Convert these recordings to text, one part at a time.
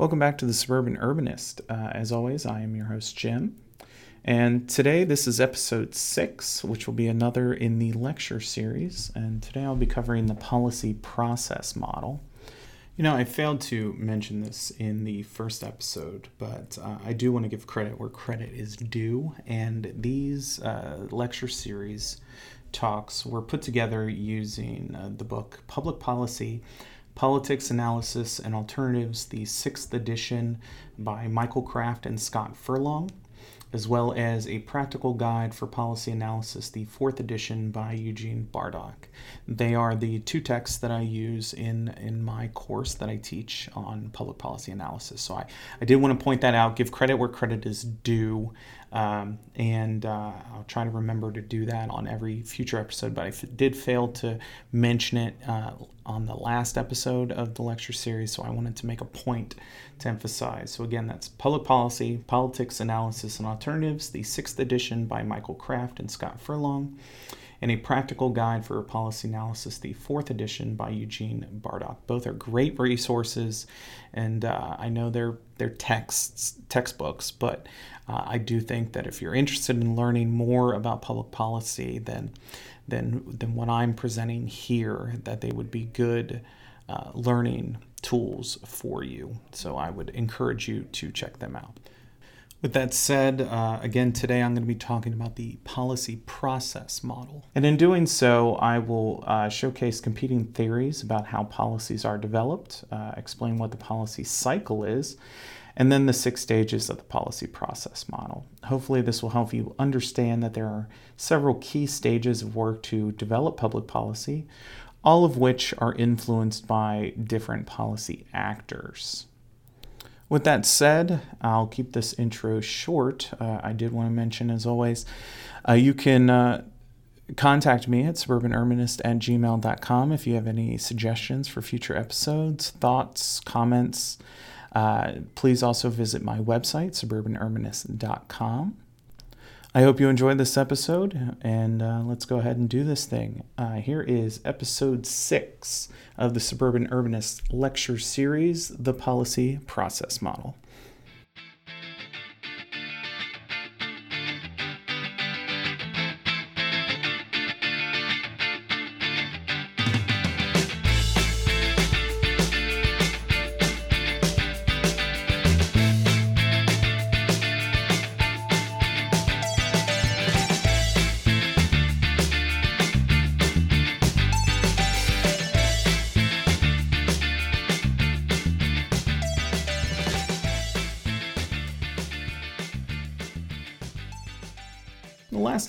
Welcome back to the Suburban Urbanist. Uh, as always, I am your host, Jim. And today, this is episode six, which will be another in the lecture series. And today, I'll be covering the policy process model. You know, I failed to mention this in the first episode, but uh, I do want to give credit where credit is due. And these uh, lecture series talks were put together using uh, the book Public Policy Politics Analysis and Alternatives, the sixth edition by Michael Kraft and Scott Furlong, as well as a practical guide for policy analysis, the fourth edition by Eugene Bardach. They are the two texts that I use in, in my course that I teach on public policy analysis. So I, I did want to point that out, give credit where credit is due. Um, and uh, I'll try to remember to do that on every future episode. But I f- did fail to mention it uh, on the last episode of the lecture series, so I wanted to make a point to emphasize. So, again, that's Public Policy, Politics, Analysis, and Alternatives, the sixth edition by Michael Kraft and Scott Furlong and a practical guide for policy analysis, the fourth edition by Eugene Bardach. Both are great resources, and uh, I know they're they're texts textbooks, but uh, I do think that if you're interested in learning more about public policy than than than what I'm presenting here, that they would be good uh, learning tools for you. So I would encourage you to check them out. With that said, uh, again, today I'm going to be talking about the policy process model. And in doing so, I will uh, showcase competing theories about how policies are developed, uh, explain what the policy cycle is, and then the six stages of the policy process model. Hopefully, this will help you understand that there are several key stages of work to develop public policy, all of which are influenced by different policy actors. With that said, I'll keep this intro short. Uh, I did want to mention, as always, uh, you can uh, contact me at suburbanurbanist at gmail.com if you have any suggestions for future episodes, thoughts, comments. Uh, please also visit my website, suburbanurbanist.com. I hope you enjoyed this episode, and uh, let's go ahead and do this thing. Uh, here is episode six of the Suburban Urbanist lecture series The Policy Process Model.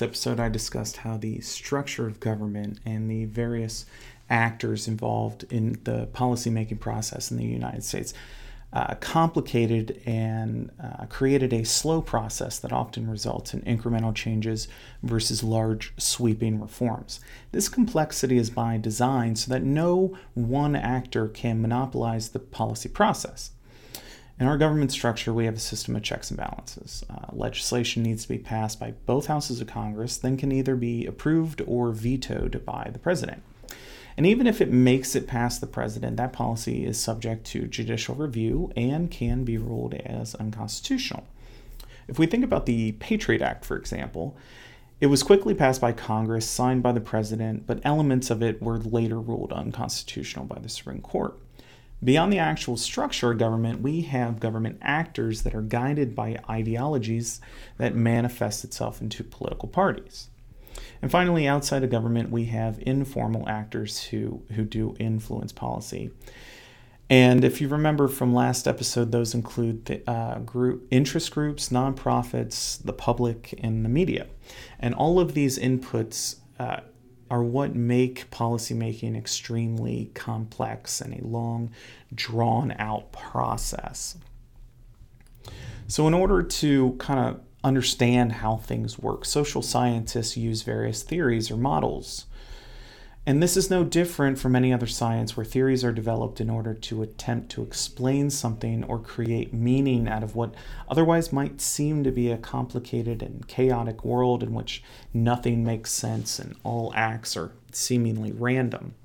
Episode, I discussed how the structure of government and the various actors involved in the policymaking process in the United States uh, complicated and uh, created a slow process that often results in incremental changes versus large sweeping reforms. This complexity is by design so that no one actor can monopolize the policy process. In our government structure, we have a system of checks and balances. Uh, legislation needs to be passed by both houses of Congress, then can either be approved or vetoed by the president. And even if it makes it past the president, that policy is subject to judicial review and can be ruled as unconstitutional. If we think about the Patriot Act, for example, it was quickly passed by Congress, signed by the president, but elements of it were later ruled unconstitutional by the Supreme Court. Beyond the actual structure of government, we have government actors that are guided by ideologies that manifest itself into political parties. And finally, outside of government, we have informal actors who, who do influence policy. And if you remember from last episode, those include the uh, group interest groups, nonprofits, the public, and the media. And all of these inputs uh, are what make policymaking extremely complex and a long, drawn out process. So, in order to kind of understand how things work, social scientists use various theories or models and this is no different from any other science where theories are developed in order to attempt to explain something or create meaning out of what otherwise might seem to be a complicated and chaotic world in which nothing makes sense and all acts are seemingly random.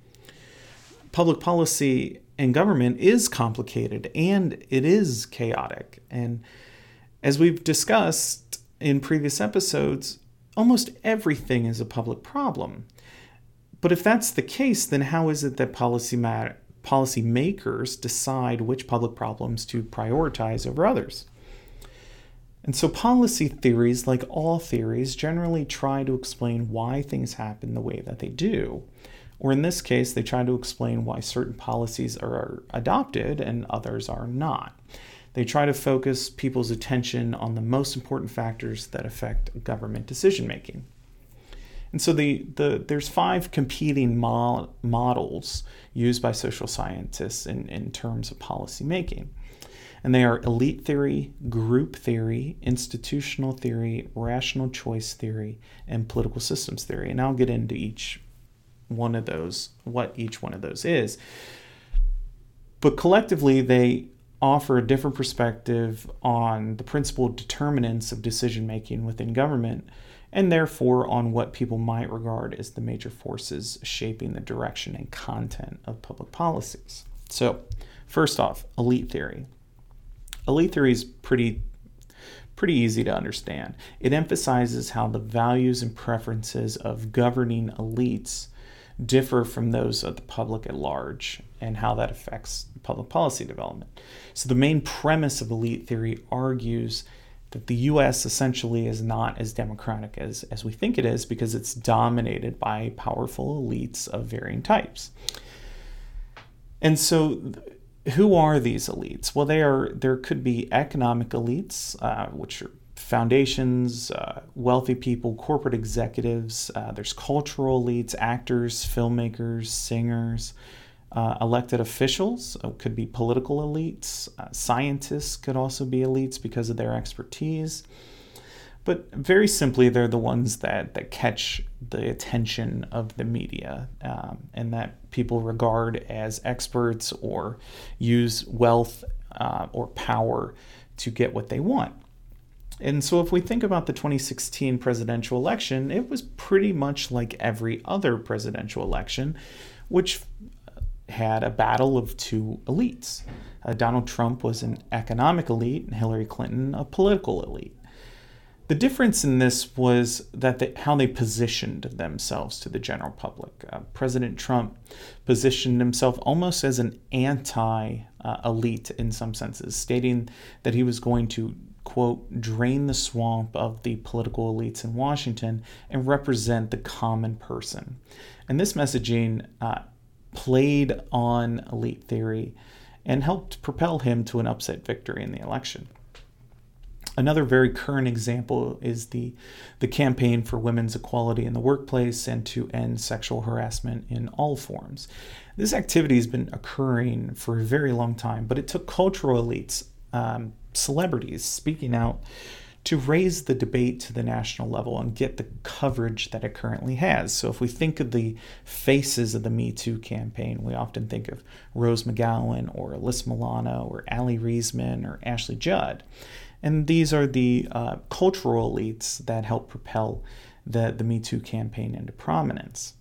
Public policy and government is complicated and it is chaotic. And as we've discussed in previous episodes, almost everything is a public problem. But if that's the case, then how is it that policy matter, policymakers decide which public problems to prioritize over others? And so, policy theories, like all theories, generally try to explain why things happen the way that they do. Or in this case, they try to explain why certain policies are adopted and others are not. They try to focus people's attention on the most important factors that affect government decision making. And so the, the, there's five competing mo- models used by social scientists in, in terms of policy making. And they are elite theory, group theory, institutional theory, rational choice theory, and political systems theory. And I'll get into each one of those, what each one of those is. But collectively, they offer a different perspective on the principal determinants of decision making within government, and therefore on what people might regard as the major forces shaping the direction and content of public policies. So, first off, elite theory. Elite theory is pretty pretty easy to understand. It emphasizes how the values and preferences of governing elites differ from those of the public at large and how that affects public policy development. So, the main premise of elite theory argues that the US essentially is not as democratic as, as we think it is because it's dominated by powerful elites of varying types. And so, who are these elites? Well, they are there could be economic elites, uh, which are foundations, uh, wealthy people, corporate executives. Uh, there's cultural elites, actors, filmmakers, singers, uh, elected officials. Uh, could be political elites. Uh, scientists could also be elites because of their expertise. But very simply, they're the ones that, that catch the attention of the media um, and that people regard as experts or use wealth uh, or power to get what they want. And so, if we think about the 2016 presidential election, it was pretty much like every other presidential election, which had a battle of two elites. Uh, Donald Trump was an economic elite, and Hillary Clinton a political elite. The difference in this was that they, how they positioned themselves to the general public. Uh, President Trump positioned himself almost as an anti uh, elite in some senses, stating that he was going to quote, drain the swamp of the political elites in Washington and represent the common person. And this messaging uh, played on elite theory and helped propel him to an upset victory in the election. Another very current example is the, the campaign for women's equality in the workplace and to end sexual harassment in all forms. This activity has been occurring for a very long time, but it took cultural elites um, celebrities speaking out to raise the debate to the national level and get the coverage that it currently has. So, if we think of the faces of the Me Too campaign, we often think of Rose McGowan or Alyssa Milano or Aly Raisman or Ashley Judd. And these are the uh, cultural elites that help propel the, the Me Too campaign into prominence.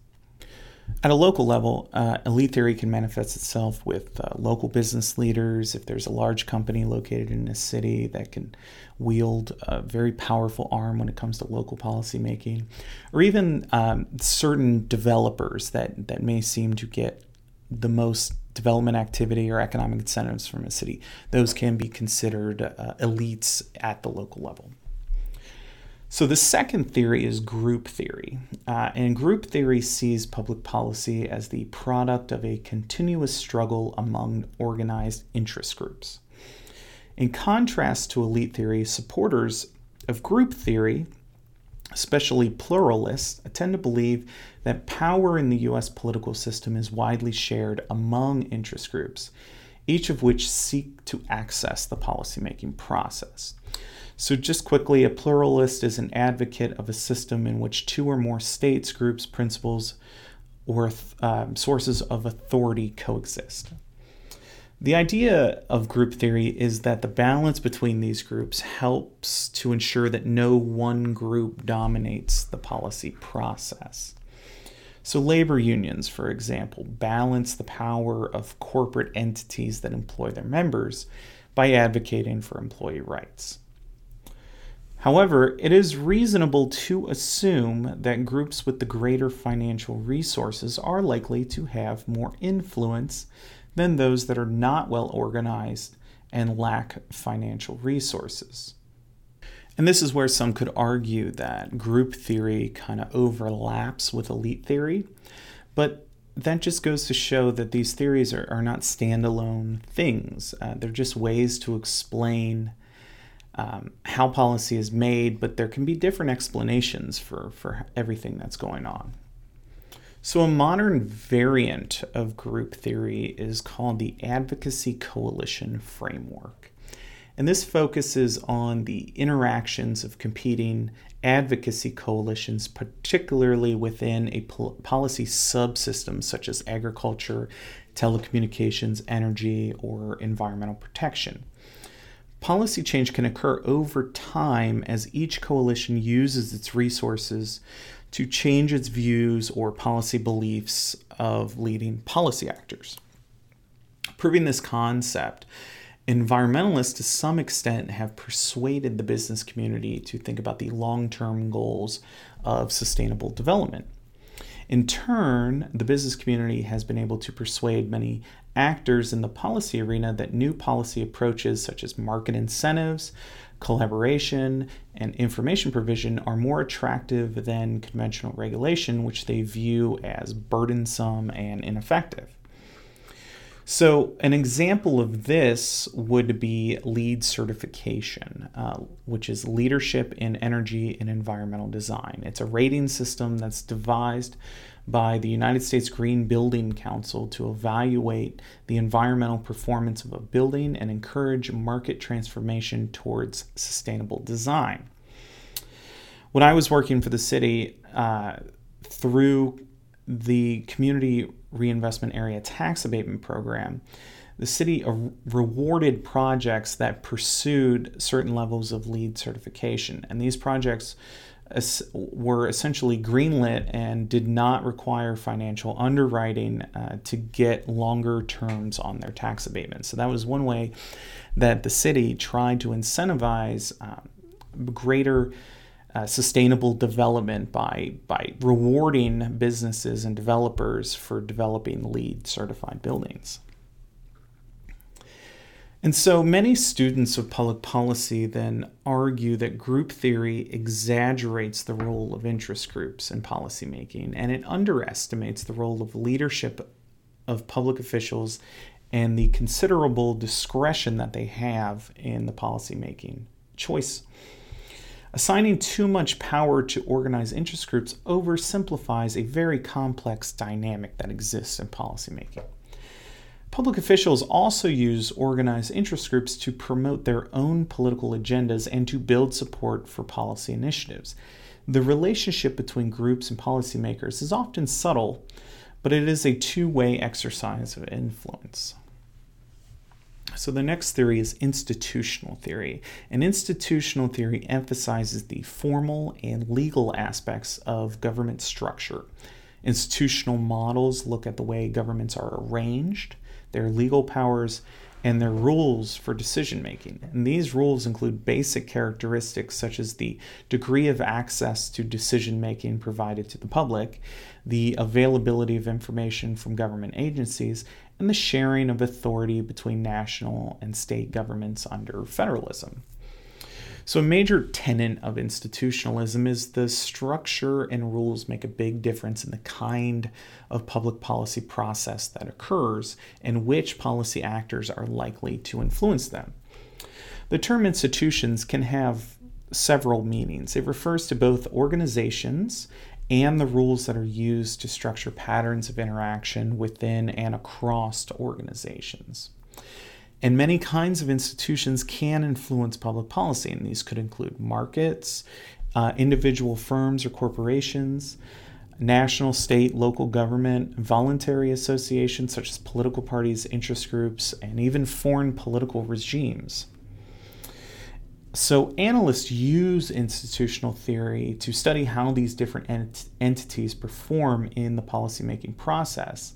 At a local level, uh, elite theory can manifest itself with uh, local business leaders. If there's a large company located in a city that can wield a very powerful arm when it comes to local policy making, or even um, certain developers that, that may seem to get the most development activity or economic incentives from a city, those can be considered uh, elites at the local level. So the second theory is group theory. Uh, and group theory sees public policy as the product of a continuous struggle among organized interest groups. In contrast to elite theory, supporters of group theory, especially pluralists, tend to believe that power in the US political system is widely shared among interest groups, each of which seek to access the policymaking process. So, just quickly, a pluralist is an advocate of a system in which two or more states, groups, principles, or um, sources of authority coexist. The idea of group theory is that the balance between these groups helps to ensure that no one group dominates the policy process. So, labor unions, for example, balance the power of corporate entities that employ their members by advocating for employee rights. However, it is reasonable to assume that groups with the greater financial resources are likely to have more influence than those that are not well organized and lack financial resources. And this is where some could argue that group theory kind of overlaps with elite theory, but that just goes to show that these theories are, are not standalone things. Uh, they're just ways to explain um, how policy is made, but there can be different explanations for, for everything that's going on. So, a modern variant of group theory is called the Advocacy Coalition Framework. And this focuses on the interactions of competing advocacy coalitions, particularly within a policy subsystem such as agriculture, telecommunications, energy, or environmental protection. Policy change can occur over time as each coalition uses its resources to change its views or policy beliefs of leading policy actors. Proving this concept, environmentalists to some extent have persuaded the business community to think about the long term goals of sustainable development. In turn, the business community has been able to persuade many actors in the policy arena that new policy approaches, such as market incentives, collaboration, and information provision, are more attractive than conventional regulation, which they view as burdensome and ineffective. So, an example of this would be LEED certification, uh, which is Leadership in Energy and Environmental Design. It's a rating system that's devised by the United States Green Building Council to evaluate the environmental performance of a building and encourage market transformation towards sustainable design. When I was working for the city, uh, through the Community Reinvestment Area Tax Abatement Program, the city rewarded projects that pursued certain levels of LEED certification. And these projects were essentially greenlit and did not require financial underwriting uh, to get longer terms on their tax abatement. So that was one way that the city tried to incentivize uh, greater uh, sustainable development by by rewarding businesses and developers for developing LEED certified buildings. And so many students of public policy then argue that group theory exaggerates the role of interest groups in policymaking and it underestimates the role of leadership of public officials and the considerable discretion that they have in the policymaking choice. Assigning too much power to organized interest groups oversimplifies a very complex dynamic that exists in policymaking. Public officials also use organized interest groups to promote their own political agendas and to build support for policy initiatives. The relationship between groups and policymakers is often subtle, but it is a two way exercise of influence. So, the next theory is institutional theory. And institutional theory emphasizes the formal and legal aspects of government structure. Institutional models look at the way governments are arranged, their legal powers, and their rules for decision making. And these rules include basic characteristics such as the degree of access to decision making provided to the public, the availability of information from government agencies, and the sharing of authority between national and state governments under federalism. So, a major tenet of institutionalism is the structure and rules make a big difference in the kind of public policy process that occurs and which policy actors are likely to influence them. The term institutions can have several meanings. It refers to both organizations and the rules that are used to structure patterns of interaction within and across organizations. And many kinds of institutions can influence public policy, and these could include markets, uh, individual firms or corporations, national, state, local government, voluntary associations such as political parties, interest groups, and even foreign political regimes. So, analysts use institutional theory to study how these different ent- entities perform in the policymaking process,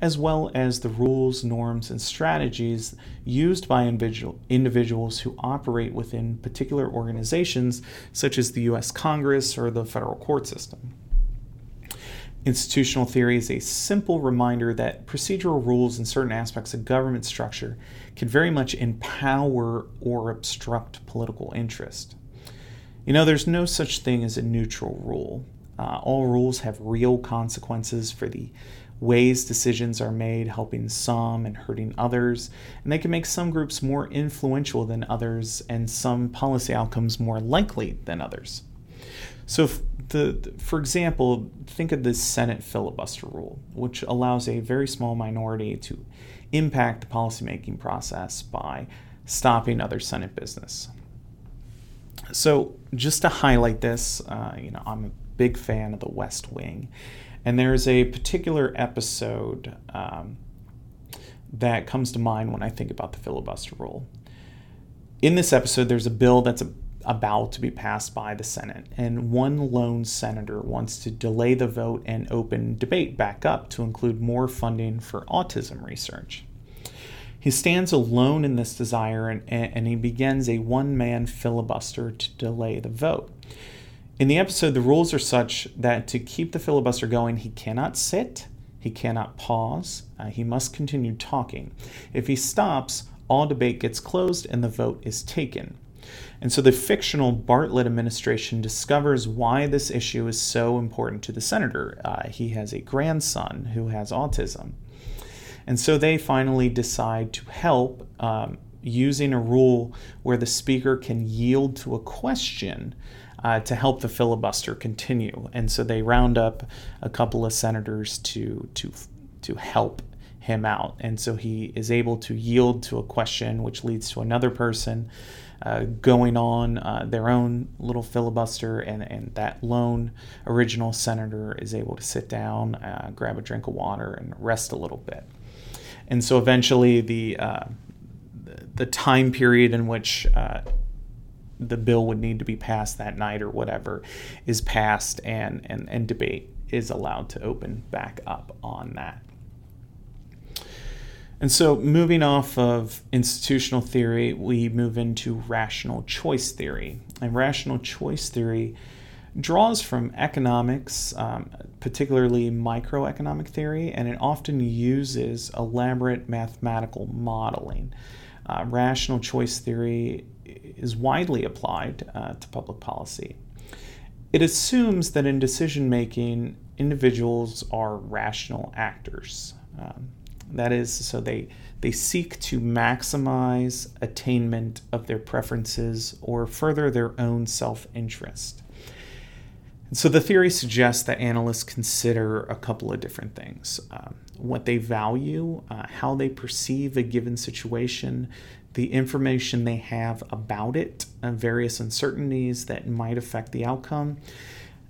as well as the rules, norms, and strategies used by individual, individuals who operate within particular organizations, such as the US Congress or the federal court system. Institutional theory is a simple reminder that procedural rules in certain aspects of government structure can very much empower or obstruct political interest. You know, there's no such thing as a neutral rule. Uh, all rules have real consequences for the ways decisions are made, helping some and hurting others, and they can make some groups more influential than others and some policy outcomes more likely than others. So, the, for example, think of the Senate filibuster rule, which allows a very small minority to impact the policymaking process by stopping other Senate business. So, just to highlight this, uh, you know, I'm a big fan of The West Wing, and there's a particular episode um, that comes to mind when I think about the filibuster rule. In this episode, there's a bill that's a about to be passed by the Senate, and one lone senator wants to delay the vote and open debate back up to include more funding for autism research. He stands alone in this desire and, and he begins a one man filibuster to delay the vote. In the episode, the rules are such that to keep the filibuster going, he cannot sit, he cannot pause, uh, he must continue talking. If he stops, all debate gets closed and the vote is taken. And so the fictional Bartlett administration discovers why this issue is so important to the senator. Uh, he has a grandson who has autism. And so they finally decide to help um, using a rule where the speaker can yield to a question uh, to help the filibuster continue. And so they round up a couple of senators to, to, to help him out. And so he is able to yield to a question, which leads to another person uh, going on uh, their own little filibuster, and, and that lone original senator is able to sit down, uh, grab a drink of water, and rest a little bit. And so eventually, the uh, the time period in which uh, the bill would need to be passed that night or whatever is passed, and, and, and debate is allowed to open back up on that. And so, moving off of institutional theory, we move into rational choice theory. And rational choice theory draws from economics, um, particularly microeconomic theory, and it often uses elaborate mathematical modeling. Uh, rational choice theory is widely applied uh, to public policy. It assumes that in decision making, individuals are rational actors. Um, that is, so they they seek to maximize attainment of their preferences or further their own self-interest. So the theory suggests that analysts consider a couple of different things: um, what they value, uh, how they perceive a given situation, the information they have about it, and various uncertainties that might affect the outcome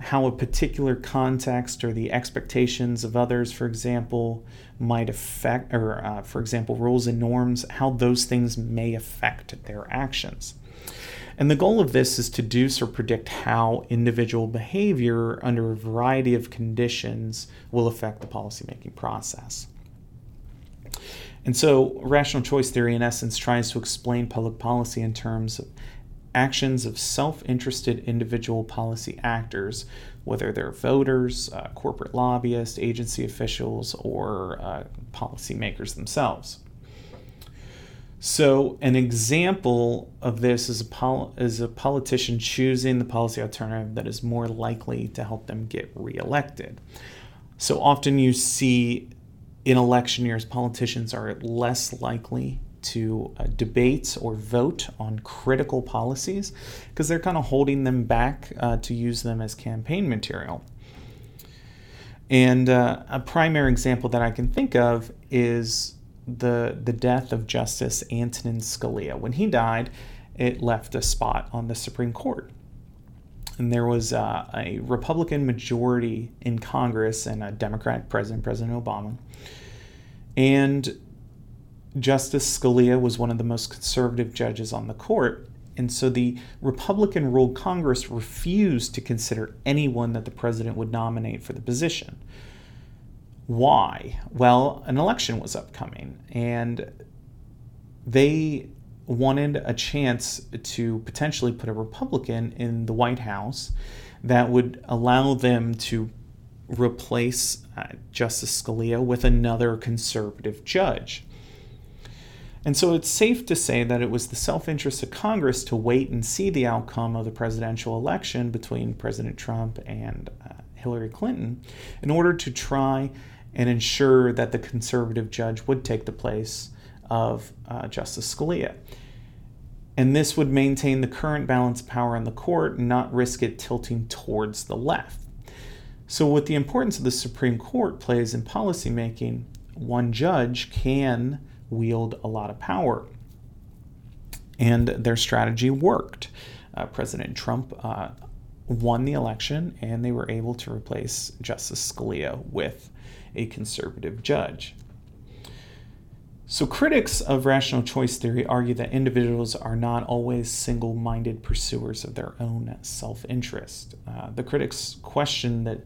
how a particular context or the expectations of others, for example, might affect, or uh, for example, rules and norms, how those things may affect their actions. And the goal of this is to deduce or predict how individual behavior under a variety of conditions will affect the policymaking process. And so, rational choice theory, in essence, tries to explain public policy in terms of actions of self interested individual policy actors, whether they're voters, uh, corporate lobbyists, agency officials, or uh, policymakers themselves. So, an example of this is a, pol- is a politician choosing the policy alternative that is more likely to help them get reelected. So, often you see in election years, politicians are less likely to uh, debate or vote on critical policies because they're kind of holding them back uh, to use them as campaign material. And uh, a primary example that I can think of is the, the death of Justice Antonin Scalia. When he died, it left a spot on the Supreme Court. And there was uh, a Republican majority in Congress and a Democratic president, President Obama. And Justice Scalia was one of the most conservative judges on the court, And so the Republican ruled Congress refused to consider anyone that the president would nominate for the position. Why? Well, an election was upcoming, and they wanted a chance to potentially put a Republican in the White House that would allow them to replace uh, Justice Scalia with another conservative judge. And so it's safe to say that it was the self interest of Congress to wait and see the outcome of the presidential election between President Trump and uh, Hillary Clinton in order to try and ensure that the conservative judge would take the place of uh, Justice Scalia. And this would maintain the current balance of power in the court and not risk it tilting towards the left. So, what the importance of the Supreme Court plays in policymaking, one judge can wield a lot of power. And their strategy worked. Uh, President Trump uh, won the election, and they were able to replace Justice Scalia with a conservative judge. So, critics of rational choice theory argue that individuals are not always single minded pursuers of their own self interest. Uh, the critics question that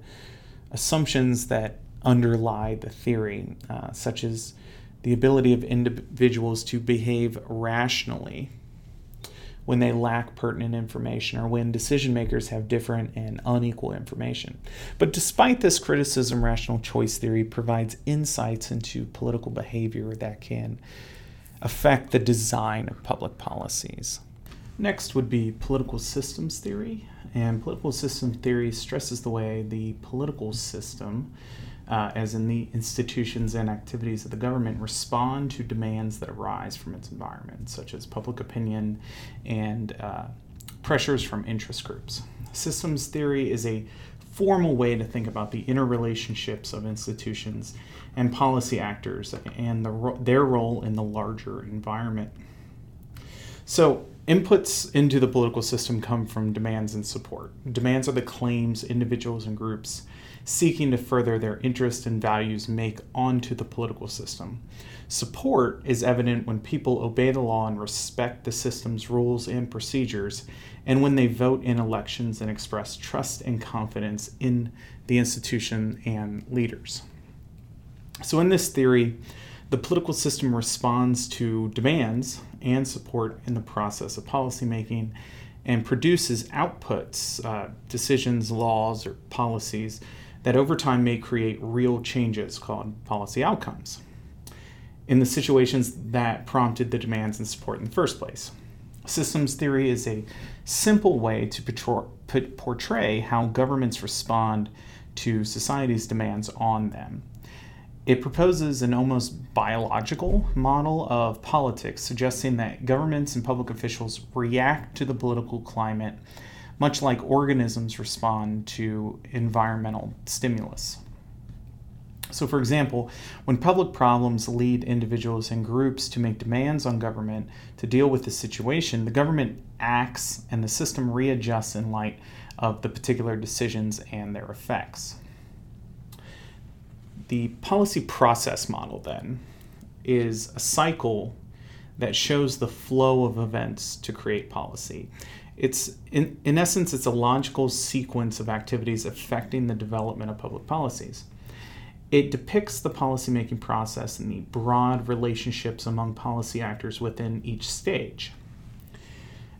assumptions that underlie the theory, uh, such as the ability of individuals to behave rationally when they lack pertinent information or when decision makers have different and unequal information. But despite this criticism, rational choice theory provides insights into political behavior that can affect the design of public policies. Next would be political systems theory. And political system theory stresses the way the political system uh, as in the institutions and activities of the government, respond to demands that arise from its environment, such as public opinion and uh, pressures from interest groups. Systems theory is a formal way to think about the interrelationships of institutions and policy actors and the, their role in the larger environment. So, inputs into the political system come from demands and support. Demands are the claims individuals and groups seeking to further their interests and values make onto the political system. Support is evident when people obey the law and respect the system's rules and procedures, and when they vote in elections and express trust and confidence in the institution and leaders. So, in this theory, the political system responds to demands and support in the process of policymaking and produces outputs, uh, decisions, laws, or policies that over time may create real changes called policy outcomes in the situations that prompted the demands and support in the first place. Systems theory is a simple way to portray how governments respond to society's demands on them. It proposes an almost biological model of politics, suggesting that governments and public officials react to the political climate much like organisms respond to environmental stimulus. So, for example, when public problems lead individuals and groups to make demands on government to deal with the situation, the government acts and the system readjusts in light of the particular decisions and their effects. The policy process model, then, is a cycle that shows the flow of events to create policy it's in, in essence it's a logical sequence of activities affecting the development of public policies. It depicts the policymaking process and the broad relationships among policy actors within each stage.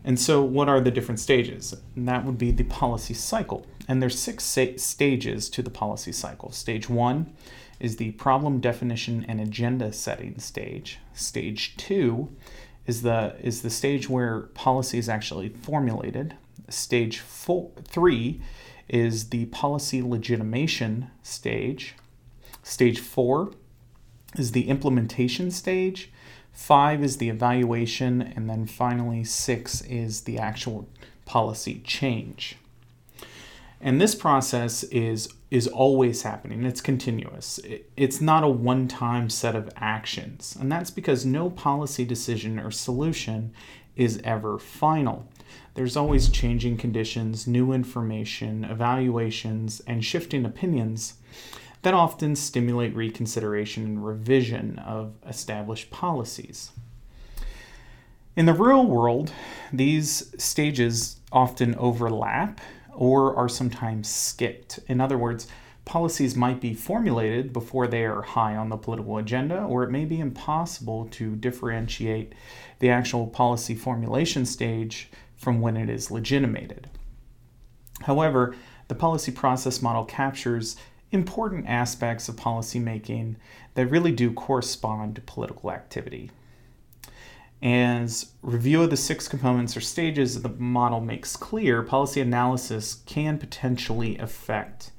And so what are the different stages? And that would be the policy cycle. And there's six stages to the policy cycle. Stage one is the problem definition and agenda setting stage. Stage two is the is the stage where policy is actually formulated. Stage four, three is the policy legitimation stage. Stage four is the implementation stage. Five is the evaluation, and then finally six is the actual policy change. And this process is is always happening. It's continuous. It's not a one-time set of actions. And that's because no policy decision or solution is ever final. There's always changing conditions, new information, evaluations, and shifting opinions that often stimulate reconsideration and revision of established policies. In the real world, these stages often overlap or are sometimes skipped. In other words, policies might be formulated before they are high on the political agenda, or it may be impossible to differentiate the actual policy formulation stage from when it is legitimated. However, the policy process model captures important aspects of policymaking that really do correspond to political activity. As review of the six components or stages of the model makes clear, policy analysis can potentially affect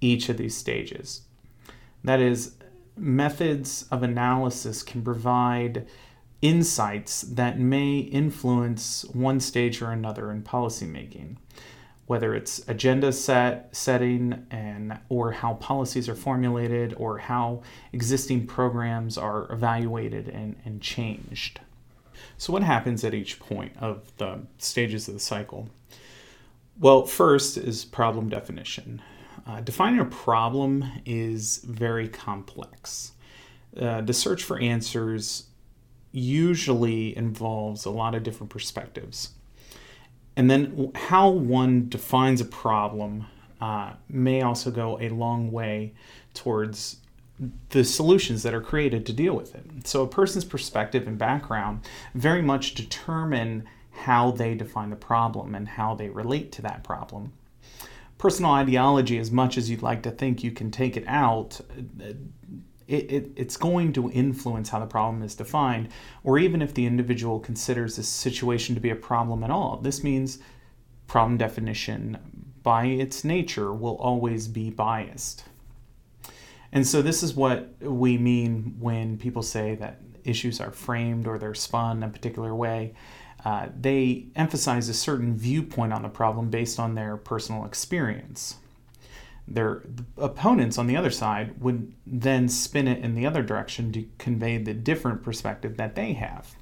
each of these stages. That is, methods of analysis can provide insights that may influence one stage or another in policymaking, whether it's agenda set setting and or how policies are formulated or how existing programs are evaluated and, and changed. So what happens at each point of the stages of the cycle? Well, first is problem definition. Uh, defining a problem is very complex. Uh, the search for answers usually involves a lot of different perspectives. And then how one defines a problem uh, may also go a long way towards the solutions that are created to deal with it. So, a person's perspective and background very much determine how they define the problem and how they relate to that problem personal ideology, as much as you'd like to think you can take it out, uh, it, it, it's going to influence how the problem is defined, or even if the individual considers this situation to be a problem at all. This means problem definition, by its nature, will always be biased. And so, this is what we mean when people say that issues are framed or they're spun a particular way. Uh, they emphasize a certain viewpoint on the problem based on their personal experience. Their opponents on the other side would then spin it in the other direction to convey the different perspective that they have.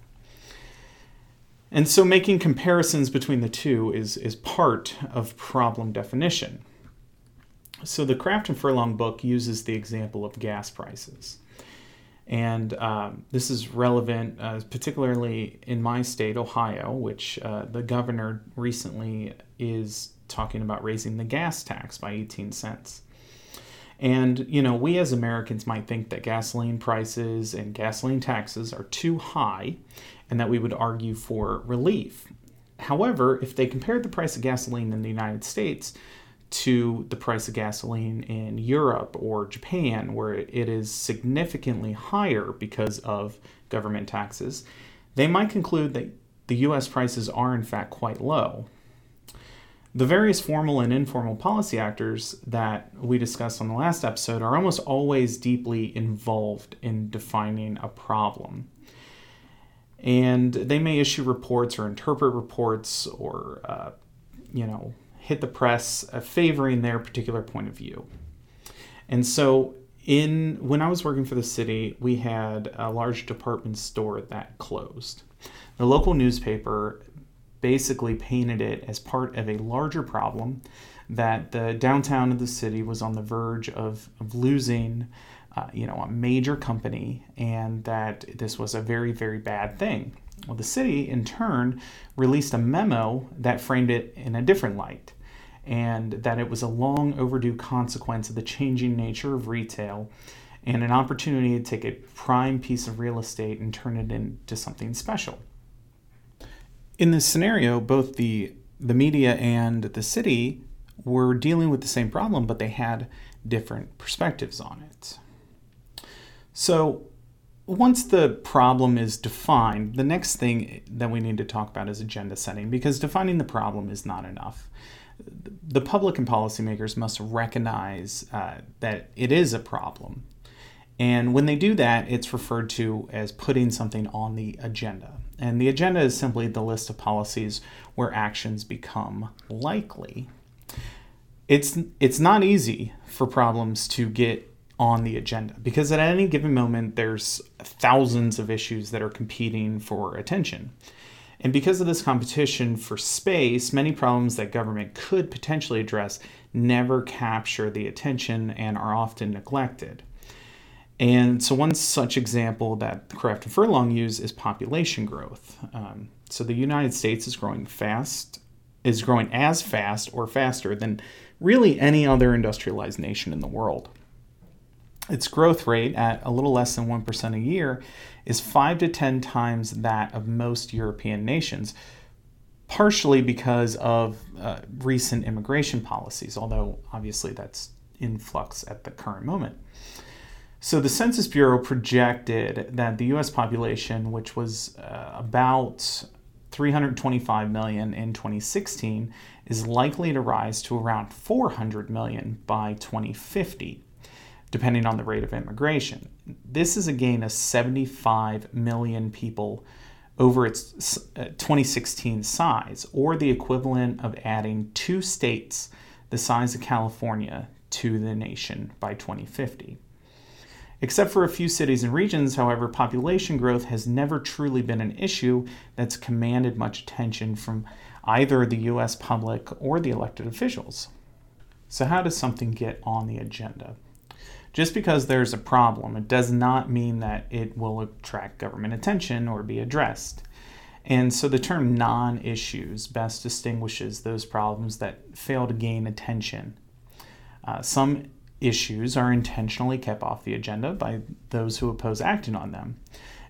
And so making comparisons between the two is, is part of problem definition. So the Kraft and Furlong book uses the example of gas prices. And um, this is relevant, uh, particularly in my state, Ohio, which uh, the governor recently is talking about raising the gas tax by 18 cents. And, you know, we as Americans might think that gasoline prices and gasoline taxes are too high and that we would argue for relief. However, if they compared the price of gasoline in the United States to the price of gasoline in Europe or Japan, where it is significantly higher because of government taxes, they might conclude that the US prices are in fact quite low. The various formal and informal policy actors that we discussed on the last episode are almost always deeply involved in defining a problem. And they may issue reports or interpret reports or, uh, you know, hit the press uh, favoring their particular point of view. And so in when I was working for the city, we had a large department store that closed. The local newspaper basically painted it as part of a larger problem that the downtown of the city was on the verge of, of losing uh, you know a major company and that this was a very very bad thing well the city in turn released a memo that framed it in a different light and that it was a long overdue consequence of the changing nature of retail and an opportunity to take a prime piece of real estate and turn it into something special. In this scenario, both the the media and the city were dealing with the same problem, but they had different perspectives on it. So, once the problem is defined, the next thing that we need to talk about is agenda setting because defining the problem is not enough the public and policymakers must recognize uh, that it is a problem. And when they do that, it's referred to as putting something on the agenda. And the agenda is simply the list of policies where actions become likely. It's, it's not easy for problems to get on the agenda because at any given moment, there's thousands of issues that are competing for attention. And because of this competition for space, many problems that government could potentially address never capture the attention and are often neglected. And so, one such example that the Kraft and Furlong use is population growth. Um, So the United States is growing fast, is growing as fast or faster than really any other industrialized nation in the world. Its growth rate at a little less than 1% a year is 5 to 10 times that of most European nations, partially because of uh, recent immigration policies, although obviously that's in flux at the current moment. So the Census Bureau projected that the US population, which was uh, about 325 million in 2016, is likely to rise to around 400 million by 2050, depending on the rate of immigration. This is a gain of 75 million people over its uh, 2016 size, or the equivalent of adding two states the size of California to the nation by 2050. Except for a few cities and regions, however, population growth has never truly been an issue that's commanded much attention from either the US public or the elected officials. So, how does something get on the agenda? Just because there's a problem, it does not mean that it will attract government attention or be addressed. And so the term non issues best distinguishes those problems that fail to gain attention. Uh, some issues are intentionally kept off the agenda by those who oppose acting on them.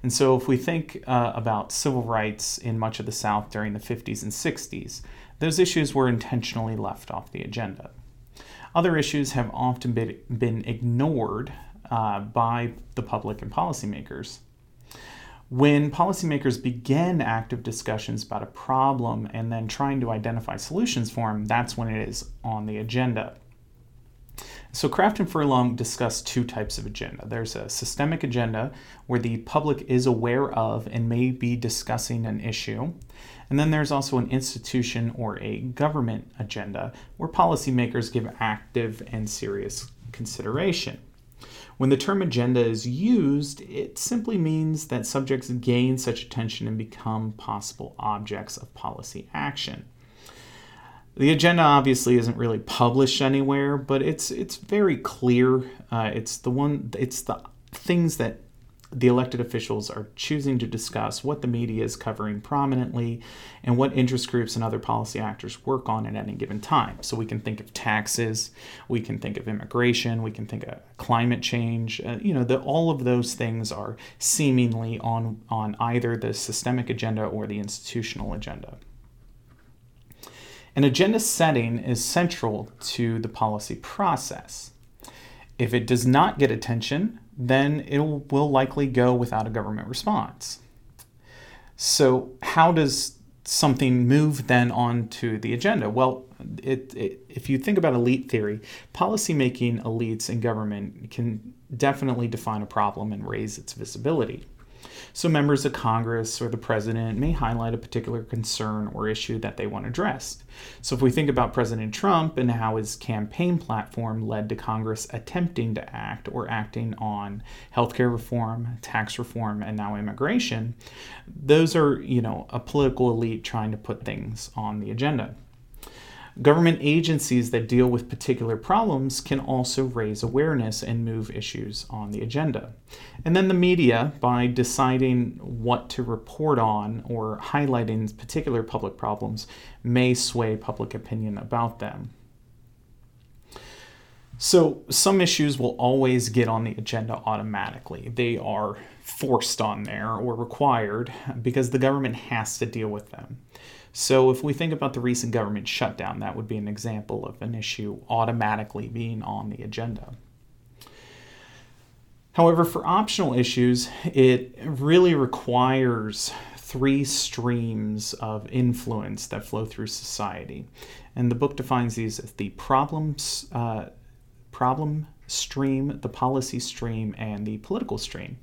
And so, if we think uh, about civil rights in much of the South during the 50s and 60s, those issues were intentionally left off the agenda. Other issues have often been, been ignored uh, by the public and policymakers. When policymakers begin active discussions about a problem and then trying to identify solutions for them, that's when it is on the agenda. So Kraft and Furlong discuss two types of agenda. There's a systemic agenda where the public is aware of and may be discussing an issue. And then there's also an institution or a government agenda where policymakers give active and serious consideration. When the term agenda is used, it simply means that subjects gain such attention and become possible objects of policy action. The agenda obviously isn't really published anywhere, but it's it's very clear. Uh, it's the one. It's the things that the elected officials are choosing to discuss, what the media is covering prominently, and what interest groups and other policy actors work on at any given time. So we can think of taxes, we can think of immigration, we can think of climate change. Uh, you know, the, all of those things are seemingly on on either the systemic agenda or the institutional agenda. An agenda setting is central to the policy process. If it does not get attention, then it will likely go without a government response. So, how does something move then onto the agenda? Well, it, it, if you think about elite theory, policymaking elites in government can definitely define a problem and raise its visibility. So, members of Congress or the president may highlight a particular concern or issue that they want addressed. So, if we think about President Trump and how his campaign platform led to Congress attempting to act or acting on healthcare reform, tax reform, and now immigration, those are, you know, a political elite trying to put things on the agenda. Government agencies that deal with particular problems can also raise awareness and move issues on the agenda. And then the media, by deciding what to report on or highlighting particular public problems, may sway public opinion about them. So, some issues will always get on the agenda automatically. They are forced on there or required because the government has to deal with them. So, if we think about the recent government shutdown, that would be an example of an issue automatically being on the agenda. However, for optional issues, it really requires three streams of influence that flow through society. And the book defines these as the problems, uh, problem stream, the policy stream, and the political stream.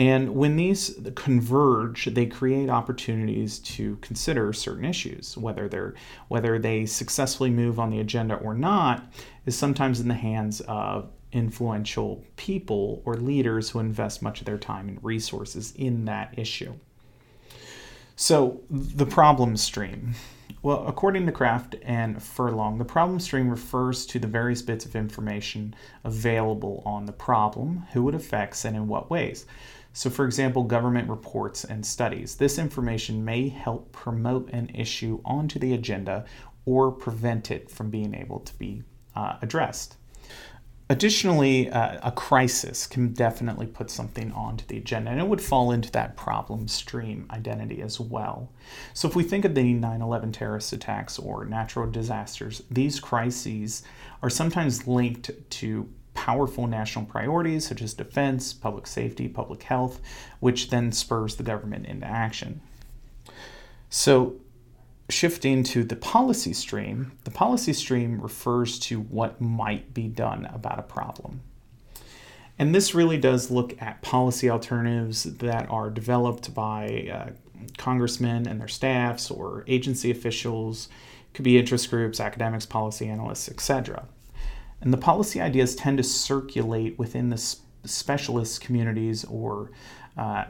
And when these converge, they create opportunities to consider certain issues. Whether they're whether they successfully move on the agenda or not is sometimes in the hands of influential people or leaders who invest much of their time and resources in that issue. So, the problem stream. Well, according to Kraft and Furlong, the problem stream refers to the various bits of information available on the problem, who it affects, and in what ways. So, for example, government reports and studies. This information may help promote an issue onto the agenda or prevent it from being able to be uh, addressed. Additionally, uh, a crisis can definitely put something onto the agenda, and it would fall into that problem stream identity as well. So, if we think of the 9 11 terrorist attacks or natural disasters, these crises are sometimes linked to powerful national priorities such as defense, public safety, public health, which then spurs the government into action. So, shifting to the policy stream, the policy stream refers to what might be done about a problem. And this really does look at policy alternatives that are developed by uh, congressmen and their staffs or agency officials, could be interest groups, academics, policy analysts, etc. And the policy ideas tend to circulate within the specialist communities or uh,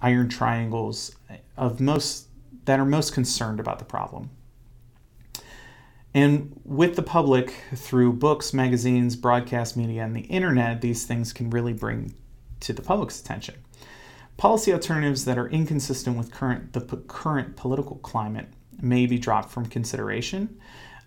iron triangles of most that are most concerned about the problem. And with the public, through books, magazines, broadcast media, and the internet, these things can really bring to the public's attention. Policy alternatives that are inconsistent with current, the current political climate may be dropped from consideration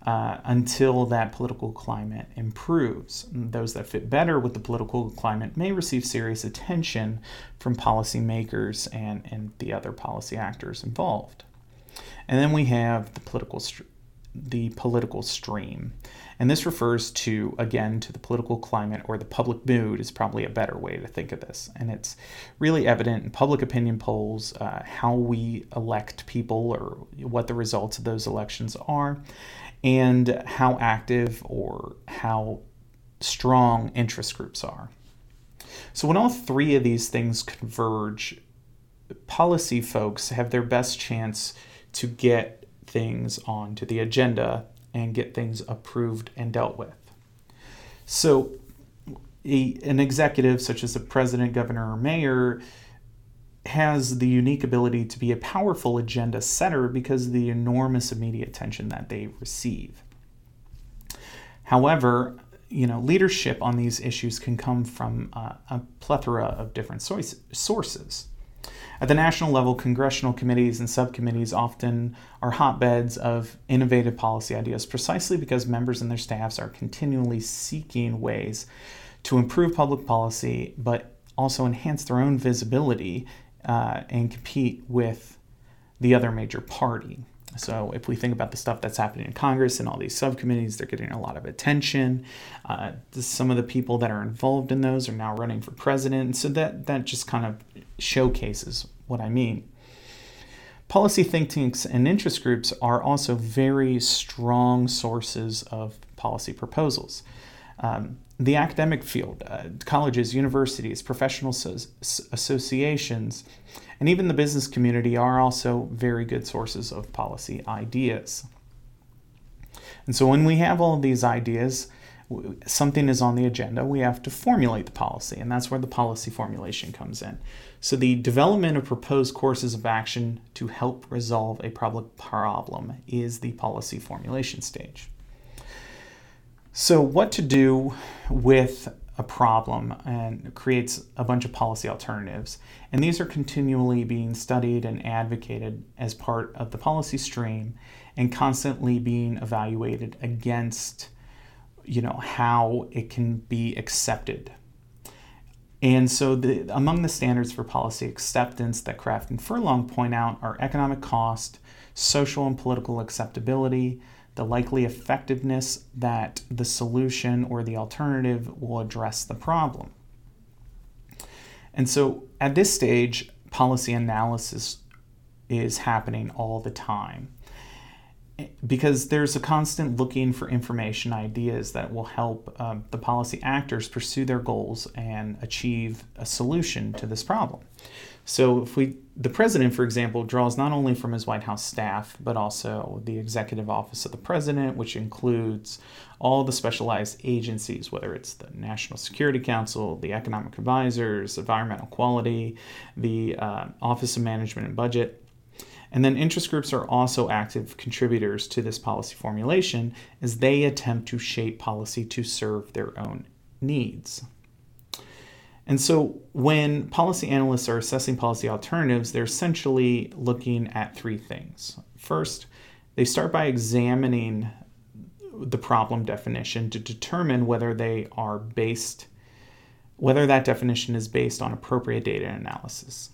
uh, until that political climate improves. Those that fit better with the political climate may receive serious attention from policymakers and, and the other policy actors involved. And then we have the political the political stream. And this refers to, again, to the political climate or the public mood, is probably a better way to think of this. And it's really evident in public opinion polls uh, how we elect people or what the results of those elections are, and how active or how strong interest groups are. So, when all three of these things converge, policy folks have their best chance to get things onto the agenda and get things approved and dealt with. So, a, an executive such as the president, governor, or mayor has the unique ability to be a powerful agenda setter because of the enormous media attention that they receive. However, you know, leadership on these issues can come from uh, a plethora of different sources. At the national level, congressional committees and subcommittees often are hotbeds of innovative policy ideas precisely because members and their staffs are continually seeking ways to improve public policy, but also enhance their own visibility uh, and compete with the other major party. So, if we think about the stuff that's happening in Congress and all these subcommittees, they're getting a lot of attention. Uh, some of the people that are involved in those are now running for president. So, that, that just kind of showcases what I mean. Policy think tanks and interest groups are also very strong sources of policy proposals. Um, the academic field, uh, colleges, universities, professional so- associations, and even the business community are also very good sources of policy ideas. And so when we have all of these ideas, something is on the agenda, we have to formulate the policy, and that's where the policy formulation comes in. So, the development of proposed courses of action to help resolve a public problem is the policy formulation stage. So, what to do with a problem and creates a bunch of policy alternatives. And these are continually being studied and advocated as part of the policy stream and constantly being evaluated against you know how it can be accepted. And so the among the standards for policy acceptance that Kraft and Furlong point out are economic cost, social and political acceptability, the likely effectiveness that the solution or the alternative will address the problem. And so at this stage, policy analysis is happening all the time because there's a constant looking for information ideas that will help um, the policy actors pursue their goals and achieve a solution to this problem so if we the president for example draws not only from his white house staff but also the executive office of the president which includes all the specialized agencies whether it's the national security council the economic advisors environmental quality the uh, office of management and budget and then interest groups are also active contributors to this policy formulation as they attempt to shape policy to serve their own needs. And so when policy analysts are assessing policy alternatives, they're essentially looking at three things. First, they start by examining the problem definition to determine whether they are based whether that definition is based on appropriate data analysis.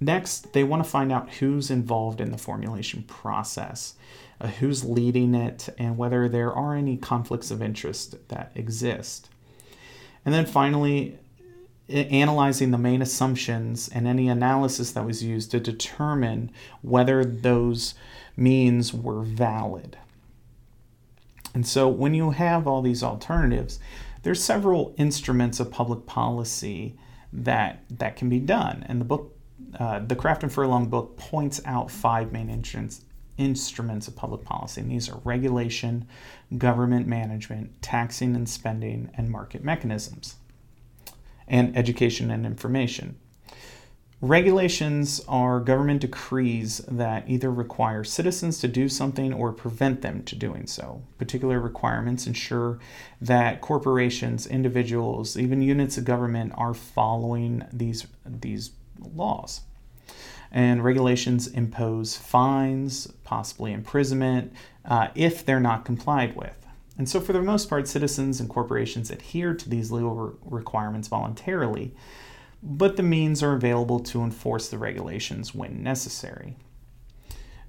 Next, they want to find out who's involved in the formulation process, uh, who's leading it, and whether there are any conflicts of interest that exist. And then finally, analyzing the main assumptions and any analysis that was used to determine whether those means were valid. And so when you have all these alternatives, there's several instruments of public policy that that can be done. And the book, uh, the Kraft and Furlong book, points out five main instruments instruments of public policy. And these are regulation, government management, taxing and spending, and market mechanisms, and education and information. Regulations are government decrees that either require citizens to do something or prevent them to doing so. Particular requirements ensure that corporations, individuals, even units of government are following these, these laws. And regulations impose fines, possibly imprisonment, uh, if they're not complied with. And so, for the most part, citizens and corporations adhere to these legal re- requirements voluntarily but the means are available to enforce the regulations when necessary.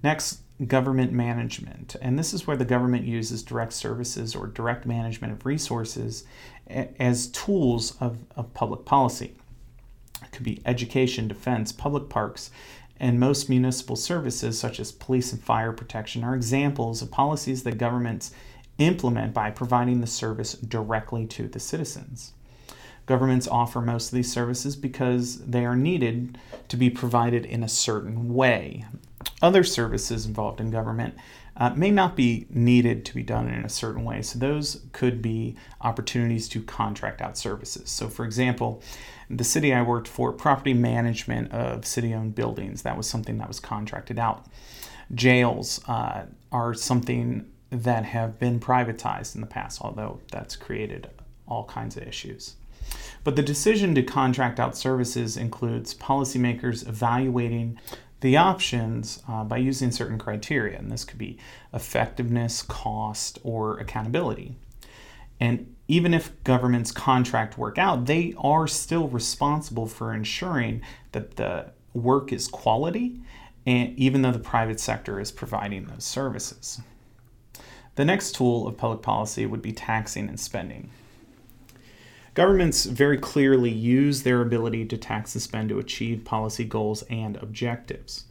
Next, government management. And this is where the government uses direct services or direct management of resources as tools of, of public policy. It could be education, defense, public parks, and most municipal services, such as police and fire protection, are examples of policies that governments implement by providing the service directly to the citizens. Governments offer most of these services because they are needed to be provided in a certain way. Other services involved in government uh, may not be needed to be done in a certain way, so those could be opportunities to contract out services. So, for example, the city I worked for, property management of city owned buildings, that was something that was contracted out. Jails uh, are something that have been privatized in the past, although that's created all kinds of issues. But the decision to contract out services includes policymakers evaluating the options uh, by using certain criteria, and this could be effectiveness, cost, or accountability. And even if governments contract work out, they are still responsible for ensuring that the work is quality, and even though the private sector is providing those services. The next tool of public policy would be taxing and spending. Governments very clearly use their ability to tax and spend to achieve policy goals and objectives.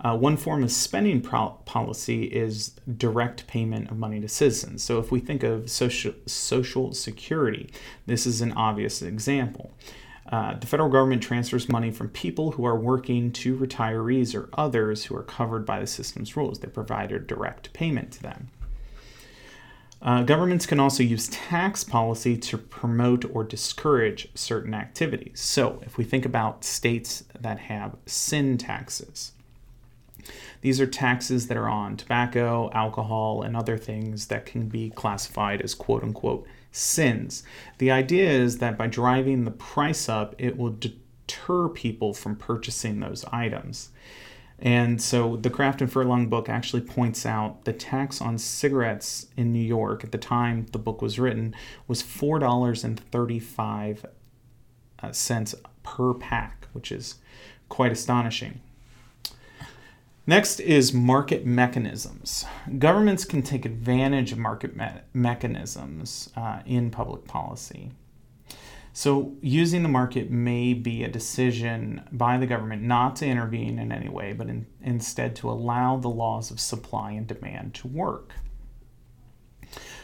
Uh, one form of spending pro- policy is direct payment of money to citizens. So, if we think of social, social security, this is an obvious example. Uh, the federal government transfers money from people who are working to retirees or others who are covered by the system's rules. They provide a direct payment to them. Uh, governments can also use tax policy to promote or discourage certain activities. So, if we think about states that have sin taxes, these are taxes that are on tobacco, alcohol, and other things that can be classified as quote unquote sins. The idea is that by driving the price up, it will deter people from purchasing those items. And so the Kraft and Furlong book actually points out the tax on cigarettes in New York at the time the book was written was $4.35 uh, per pack, which is quite astonishing. Next is market mechanisms. Governments can take advantage of market me- mechanisms uh, in public policy. So, using the market may be a decision by the government not to intervene in any way, but in, instead to allow the laws of supply and demand to work.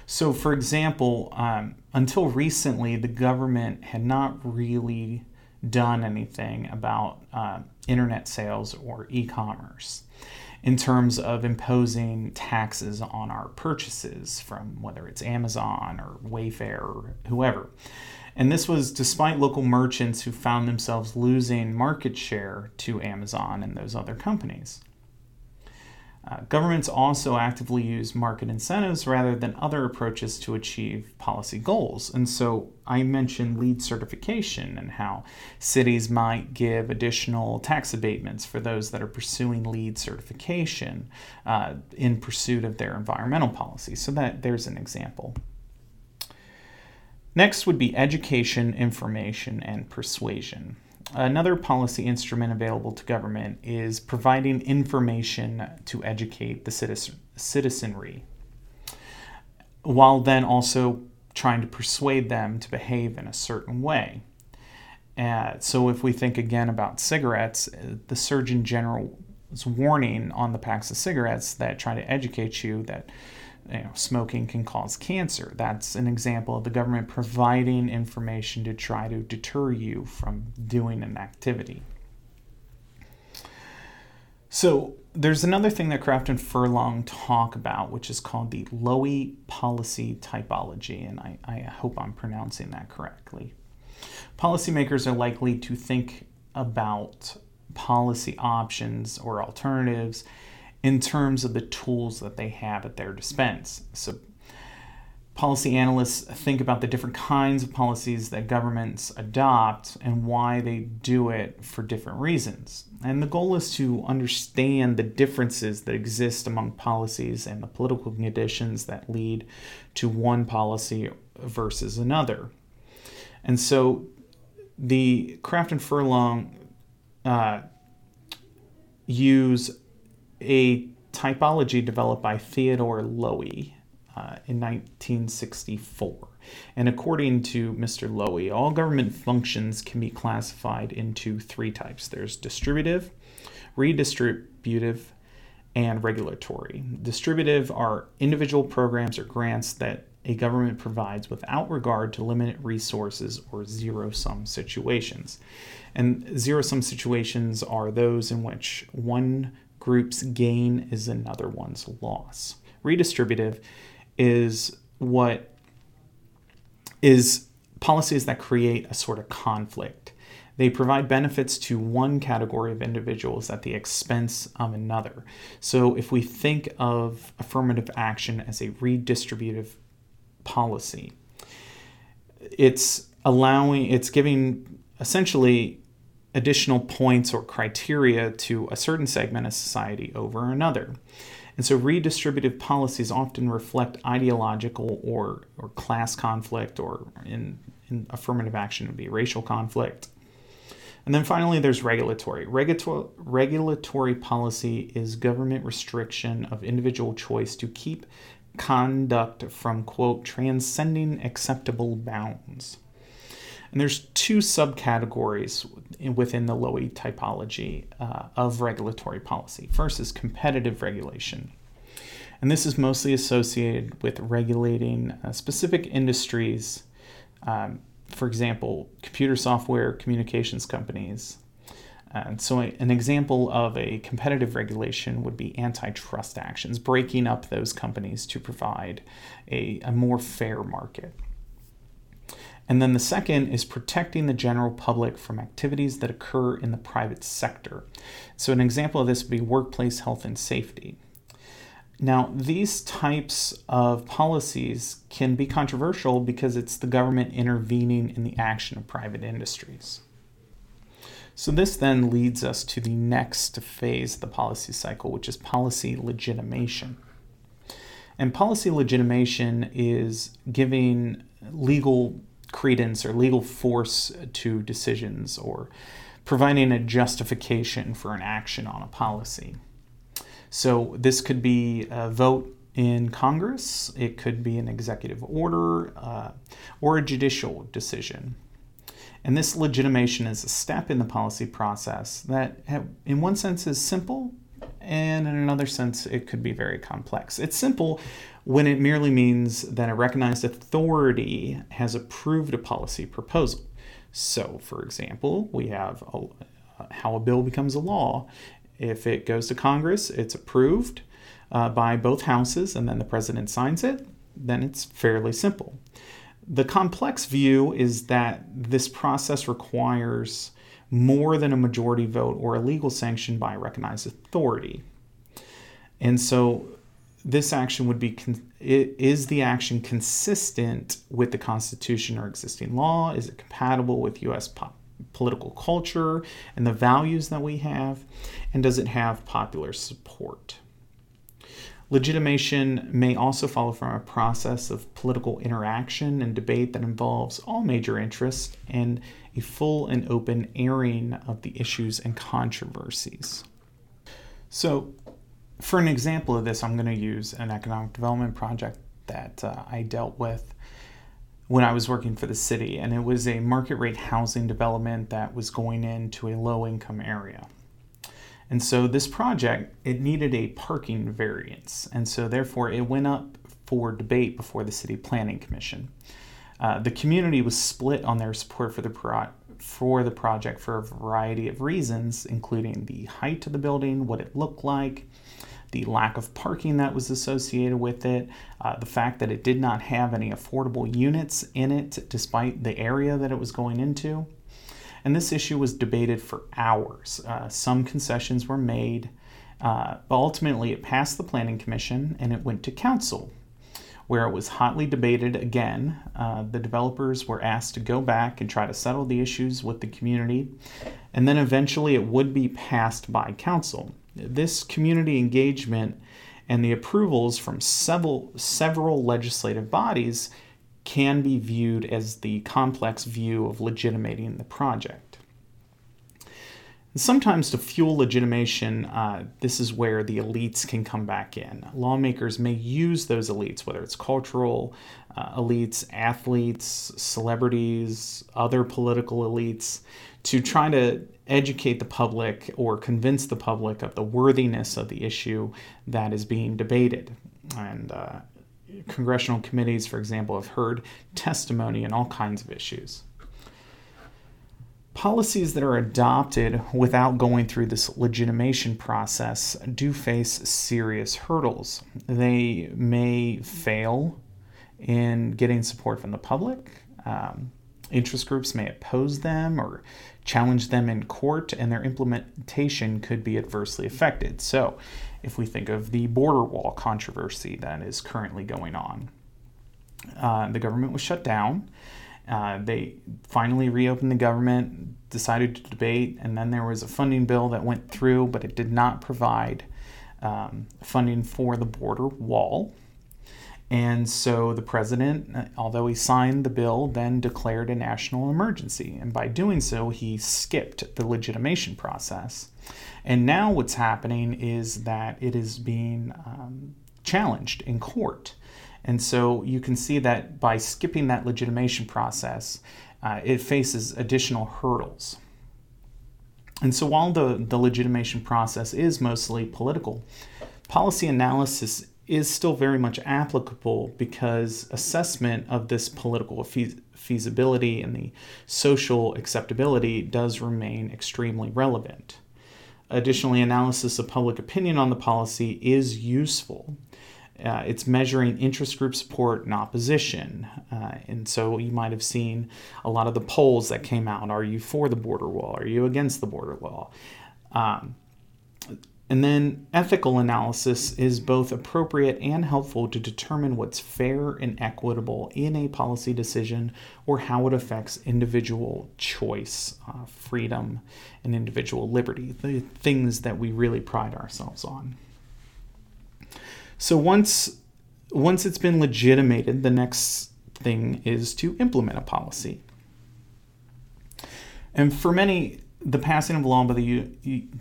So, for example, um, until recently, the government had not really done anything about uh, internet sales or e commerce in terms of imposing taxes on our purchases from whether it's Amazon or Wayfair or whoever. And this was despite local merchants who found themselves losing market share to Amazon and those other companies. Uh, governments also actively use market incentives rather than other approaches to achieve policy goals. And so I mentioned LEED certification and how cities might give additional tax abatements for those that are pursuing LEED certification uh, in pursuit of their environmental policy. So that there's an example. Next would be education, information, and persuasion. Another policy instrument available to government is providing information to educate the citizen, citizenry, while then also trying to persuade them to behave in a certain way. Uh, so, if we think again about cigarettes, uh, the Surgeon General's warning on the packs of cigarettes that try to educate you that you know, smoking can cause cancer. That's an example of the government providing information to try to deter you from doing an activity. So there's another thing that Kraft and Furlong talk about, which is called the Lowi policy typology, and I, I hope I'm pronouncing that correctly. Policymakers are likely to think about policy options or alternatives in terms of the tools that they have at their dispense. So, policy analysts think about the different kinds of policies that governments adopt and why they do it for different reasons. And the goal is to understand the differences that exist among policies and the political conditions that lead to one policy versus another. And so the Kraft and Furlong uh, use a typology developed by Theodore Lowi uh, in 1964. And according to Mr. Lowi, all government functions can be classified into three types there's distributive, redistributive, and regulatory. Distributive are individual programs or grants that a government provides without regard to limited resources or zero sum situations. And zero sum situations are those in which one group's gain is another one's loss. Redistributive is what is policies that create a sort of conflict. They provide benefits to one category of individuals at the expense of another. So, if we think of affirmative action as a redistributive policy, it's allowing, it's giving essentially additional points or criteria to a certain segment of society over another. And so redistributive policies often reflect ideological or, or class conflict, or in, in affirmative action would be racial conflict. And then finally, there's regulatory. Regulator- regulatory policy is government restriction of individual choice to keep conduct from, quote, transcending acceptable bounds. And there's two subcategories within the Lowi typology uh, of regulatory policy. First is competitive regulation. And this is mostly associated with regulating uh, specific industries, um, for example, computer software, communications companies. And so, an example of a competitive regulation would be antitrust actions, breaking up those companies to provide a, a more fair market. And then the second is protecting the general public from activities that occur in the private sector. So, an example of this would be workplace health and safety. Now, these types of policies can be controversial because it's the government intervening in the action of private industries. So, this then leads us to the next phase of the policy cycle, which is policy legitimation. And policy legitimation is giving legal credence or legal force to decisions or providing a justification for an action on a policy. So this could be a vote in Congress, it could be an executive order, uh, or a judicial decision. And this legitimation is a step in the policy process that, in one sense, is simple, and in another sense, it could be very complex. It's simple when it merely means that a recognized authority has approved a policy proposal. So, for example, we have a, how a bill becomes a law. If it goes to Congress, it's approved uh, by both houses, and then the president signs it, then it's fairly simple. The complex view is that this process requires more than a majority vote or a legal sanction by a recognized authority. And so this action would be con- is the action consistent with the Constitution or existing law? Is it compatible with U.S. Po- political culture and the values that we have? And does it have popular support? Legitimation may also follow from a process of political interaction and debate that involves all major interests and a full and open airing of the issues and controversies. So, for an example of this, I'm going to use an economic development project that uh, I dealt with when I was working for the city, and it was a market rate housing development that was going into a low income area. And so this project, it needed a parking variance, and so therefore it went up for debate before the City Planning Commission. Uh, the community was split on their support for the pro- for the project for a variety of reasons, including the height of the building, what it looked like, the lack of parking that was associated with it, uh, the fact that it did not have any affordable units in it despite the area that it was going into. And this issue was debated for hours. Uh, some concessions were made, uh, but ultimately it passed the Planning Commission and it went to Council, where it was hotly debated again. Uh, the developers were asked to go back and try to settle the issues with the community, and then eventually it would be passed by Council. This community engagement and the approvals from several, several legislative bodies can be viewed as the complex view of legitimating the project. And sometimes to fuel legitimation, uh, this is where the elites can come back in. Lawmakers may use those elites, whether it's cultural uh, elites, athletes, celebrities, other political elites, to try to educate the public or convince the public of the worthiness of the issue that is being debated. And uh, congressional committees, for example, have heard testimony on all kinds of issues. Policies that are adopted without going through this legitimation process do face serious hurdles. They may fail in getting support from the public. Um, interest groups may oppose them or challenge them in court, and their implementation could be adversely affected. So, if we think of the border wall controversy that is currently going on, uh, the government was shut down. Uh, they finally reopened the government, decided to debate, and then there was a funding bill that went through, but it did not provide um, funding for the border wall. And so the president, uh, although he signed the bill, then declared a national emergency. And by doing so, he skipped the legitimation process. And now what's happening is that it is being um, challenged in court. And so you can see that by skipping that legitimation process, uh, it faces additional hurdles. And so while the, the legitimation process is mostly political, policy analysis is still very much applicable because assessment of this political feasibility and the social acceptability does remain extremely relevant. Additionally, analysis of public opinion on the policy is useful. Uh, it's measuring interest group support and opposition. Uh, and so you might have seen a lot of the polls that came out. Are you for the border wall? Are you against the border wall? Um, and then ethical analysis is both appropriate and helpful to determine what's fair and equitable in a policy decision or how it affects individual choice, uh, freedom, and individual liberty, the things that we really pride ourselves on. So once once it's been legitimated, the next thing is to implement a policy. And for many, the passing of law by the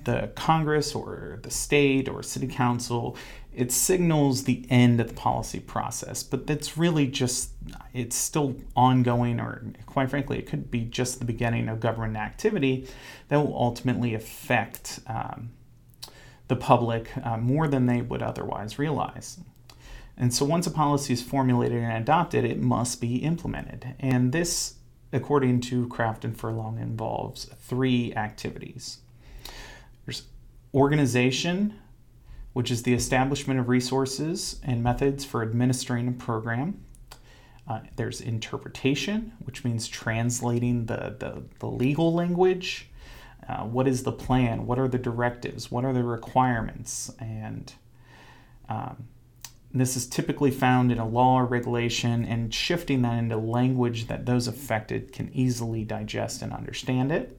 the Congress or the state or city council it signals the end of the policy process but that's really just it's still ongoing or quite frankly it could be just the beginning of government activity that will ultimately affect um, the public uh, more than they would otherwise realize and so once a policy is formulated and adopted it must be implemented and this according to Kraft and Furlong, involves three activities. There's organization, which is the establishment of resources and methods for administering a program. Uh, there's interpretation, which means translating the, the, the legal language. Uh, what is the plan? What are the directives? What are the requirements? And Um, this is typically found in a law or regulation, and shifting that into language that those affected can easily digest and understand it.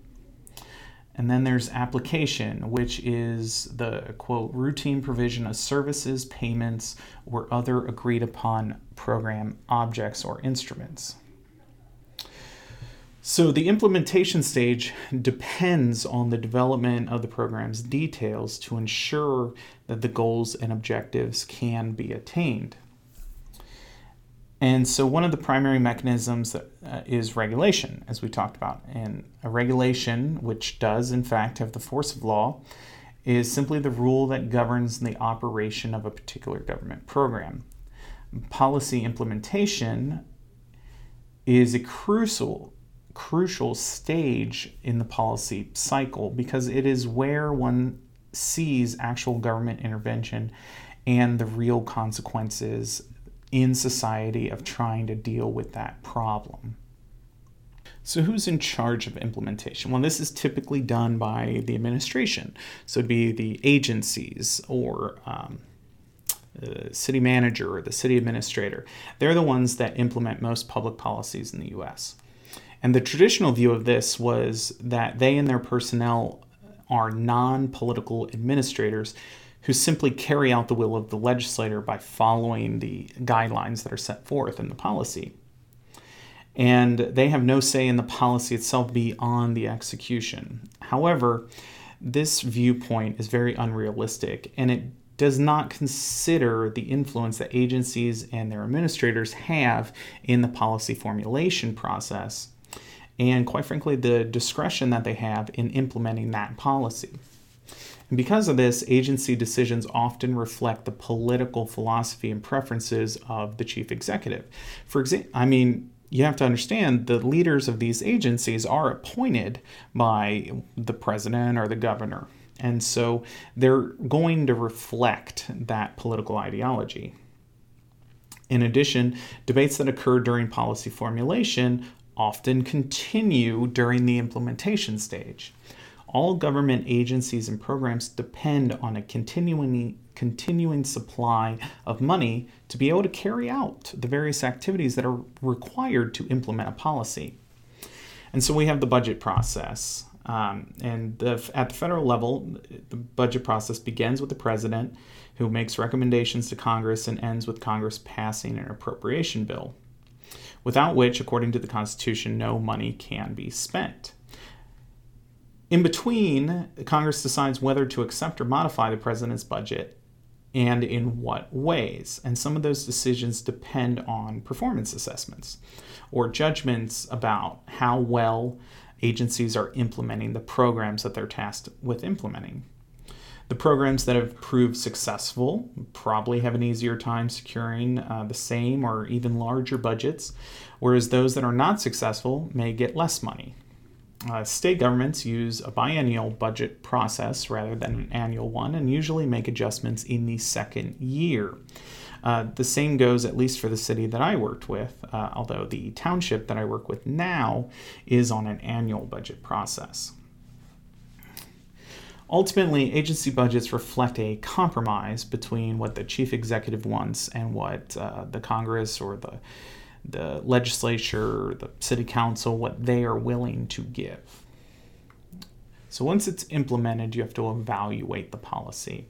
And then there's application, which is the quote routine provision of services, payments, or other agreed upon program objects or instruments. So the implementation stage depends on the development of the program's details to ensure that the goals and objectives can be attained. And so one of the primary mechanisms uh, is regulation, as we talked about. And a regulation, which does in fact have the force of law, is simply the rule that governs the operation of a particular government program. Policy implementation is a crucial crucial stage in the policy cycle because it is where one sees actual government intervention and the real consequences in society of trying to deal with that problem. So, who's in charge of implementation? Well, this is typically done by the administration. So, it'd be the agencies or um, the city manager or the city administrator. They're the ones that implement most public policies in the US. And the traditional view of this was that they and their personnel are non political administrators who simply carry out the will of the legislator by following the guidelines that are set forth in the policy. And they have no say in the policy itself beyond the execution. However, this viewpoint is very unrealistic and it does not consider the influence that agencies and their administrators have in the policy formulation process and quite frankly, the discretion that they have in implementing that policy. And because of this, agency decisions often reflect the political philosophy and preferences of the chief executive. For example, I mean, you have to understand the leaders of these agencies are appointed by the president or the governor. And so they're going to reflect that political ideology. In addition, debates that occur during policy formulation often continue during the implementation stage. All government agencies and programs depend on a continuing, continuing supply of money to be able to carry out the various activities that are required to implement a policy. And so we have the budget process. Um, and the, at the federal level, the budget process begins with the president, who makes recommendations to Congress and ends with Congress passing an appropriation bill without which, according to the Constitution, no money can be spent. In between, Congress decides whether to accept or modify the president's budget and in what ways. And some of those decisions depend on performance assessments or judgments about how well agencies are implementing the programs that they're tasked with implementing. The programs that have proved successful probably have an easier time securing uh, the same or even larger budgets, whereas those that are not successful may get less money. Uh, state governments use a biennial budget process rather than an annual one and usually make adjustments in the second year. Uh, the same goes, at least for the city that I worked with, uh, although the township that I work with now is on an annual budget process. Ultimately, agency budgets reflect a compromise between what the chief executive wants and what uh, the Congress or the the legislature, the city council, what they are willing to give. So once it's implemented, you have to evaluate the policy.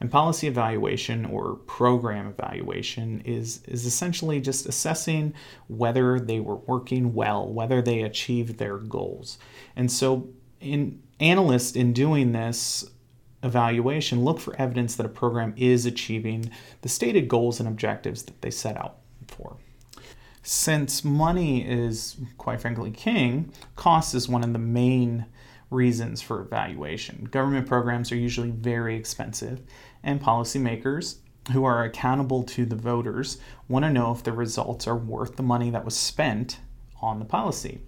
And policy evaluation or program evaluation is, is essentially just assessing whether they were working well, whether they achieved their goals. And so in analysts in doing this evaluation look for evidence that a program is achieving the stated goals and objectives that they set out for. Since money is, quite frankly, king, cost is one of the main reasons for evaluation. Government programs are usually very expensive, and policymakers who are accountable to the voters want to know if the results are worth the money that was spent on the policy.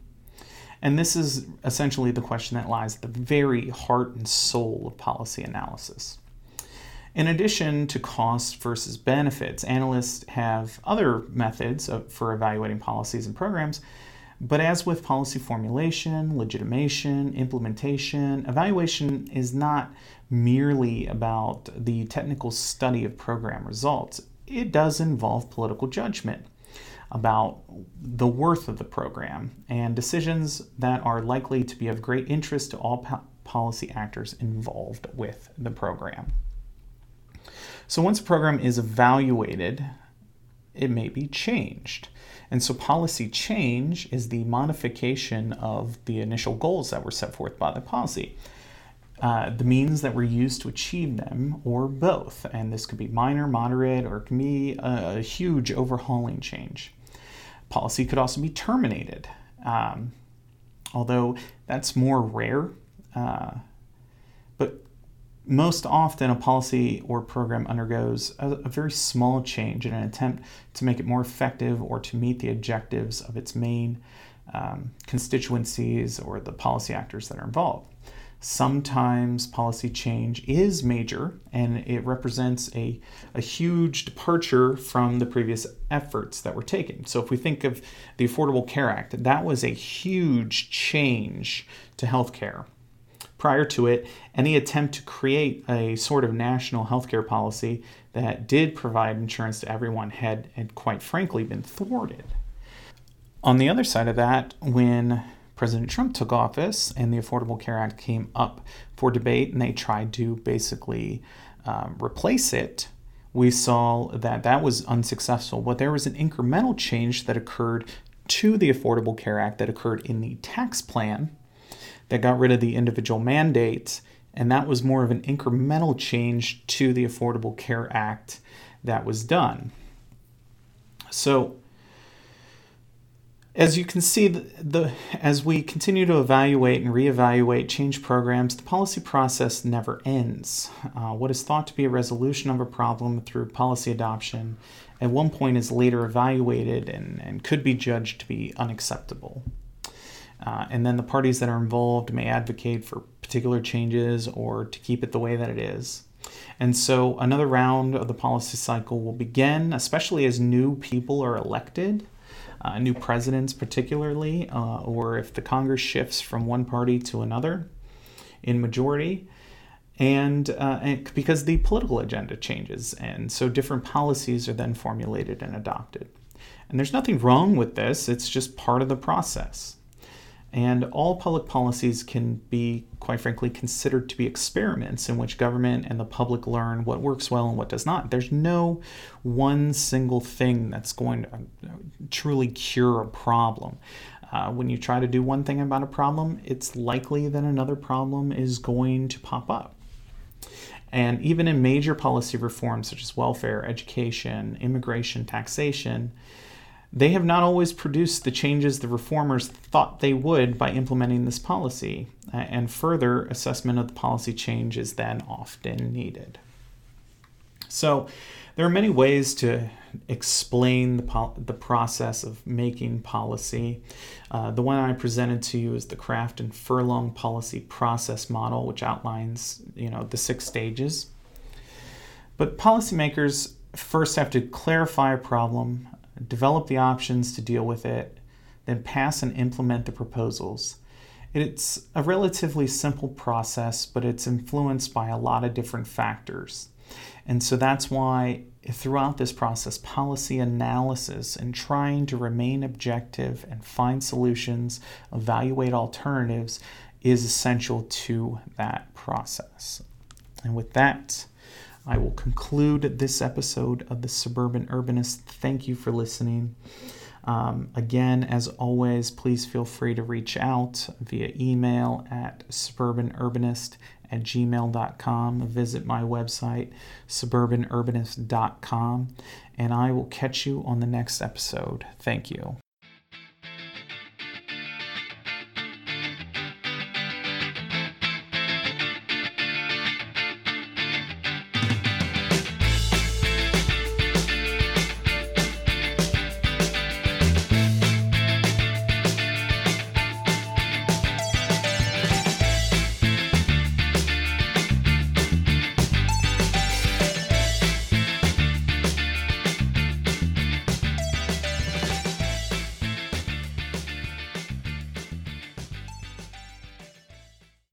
And this is essentially the question that lies at the very heart and soul of policy analysis. In addition to cost versus benefits, analysts have other methods for evaluating policies and programs. But as with policy formulation, legitimation, implementation, evaluation is not merely about the technical study of program results. It does involve political judgment about the worth of the program and decisions that are likely to be of great interest to all po- policy actors involved with the program. So, once a program is evaluated, it may be changed. And so, policy change is the modification of the initial goals that were set forth by the policy. Uh, the means that were used to achieve them, or both. And this could be minor, moderate, or it can be a, a huge overhauling change. Policy could also be terminated, um, although that's more rare. Uh, but most often, a policy or program undergoes a, a, very small change in an attempt to make it more effective or to meet the objectives of its main um, constituencies or the policy actors that are involved. Sometimes policy change is major and it represents a, a huge departure from the previous efforts that were taken. So, if we think of the Affordable Care Act, that was a huge change to healthcare. Prior to it, any attempt to create a sort of national healthcare policy that did provide insurance to everyone had, had quite frankly been thwarted. On the other side of that, when President Trump took office and the Affordable Care Act came up for debate and they tried to basically um, replace it, we saw that that was unsuccessful. But there was an incremental change that occurred to the Affordable Care Act that occurred in the tax plan that got rid of the individual mandates. And that was more of an incremental change to the Affordable Care Act that was done. So, as you can see, the, the, as we continue to evaluate and reevaluate change programs, the policy process never ends. Uh, what is thought to be a resolution of a problem through policy adoption at one point is later evaluated and, and could be judged to be unacceptable. Uh, and then the parties that are involved may advocate for particular changes or to keep it the way that it is. And so another round of the policy cycle will begin, especially as new people are elected uh, new presidents, particularly, uh, or if the Congress shifts from one party to another in majority. And, uh, and, because the political agenda changes, and so different policies are then formulated and adopted. And there's nothing wrong with this, it's just part of the process. And all public policies can be, quite frankly, considered to be experiments in which government and the public learn what works well and what does not. There's no one single thing that's going to uh, truly cure a problem. Uh, when you try to do one thing about a problem, it's likely that another problem is going to pop up. And even in major policy reforms such as welfare, education, immigration, taxation, they have not always produced the changes the reformers thought they would by implementing this policy, and further assessment of the policy change is then often needed. So, there are many ways to explain the, pol- the process of making policy. Uh, the one I presented to you is the Kraft and Furlong policy process model, which outlines you know the six stages. But policymakers first have to clarify a problem, develop the options to deal with it, then pass and implement the proposals. It's a relatively simple process, but it's influenced by a lot of different factors. And so that's why throughout this process, policy analysis and trying to remain objective and find solutions, evaluate alternatives is essential to that process. And with that, I will conclude this episode of the Suburban Urbanist. Thank you for listening. Um, again, as always, please feel free to reach out via email at suburbanurbanist at gmail.com. Visit my website, suburbanurbanist.com, and I will catch you on the next episode. Thank you.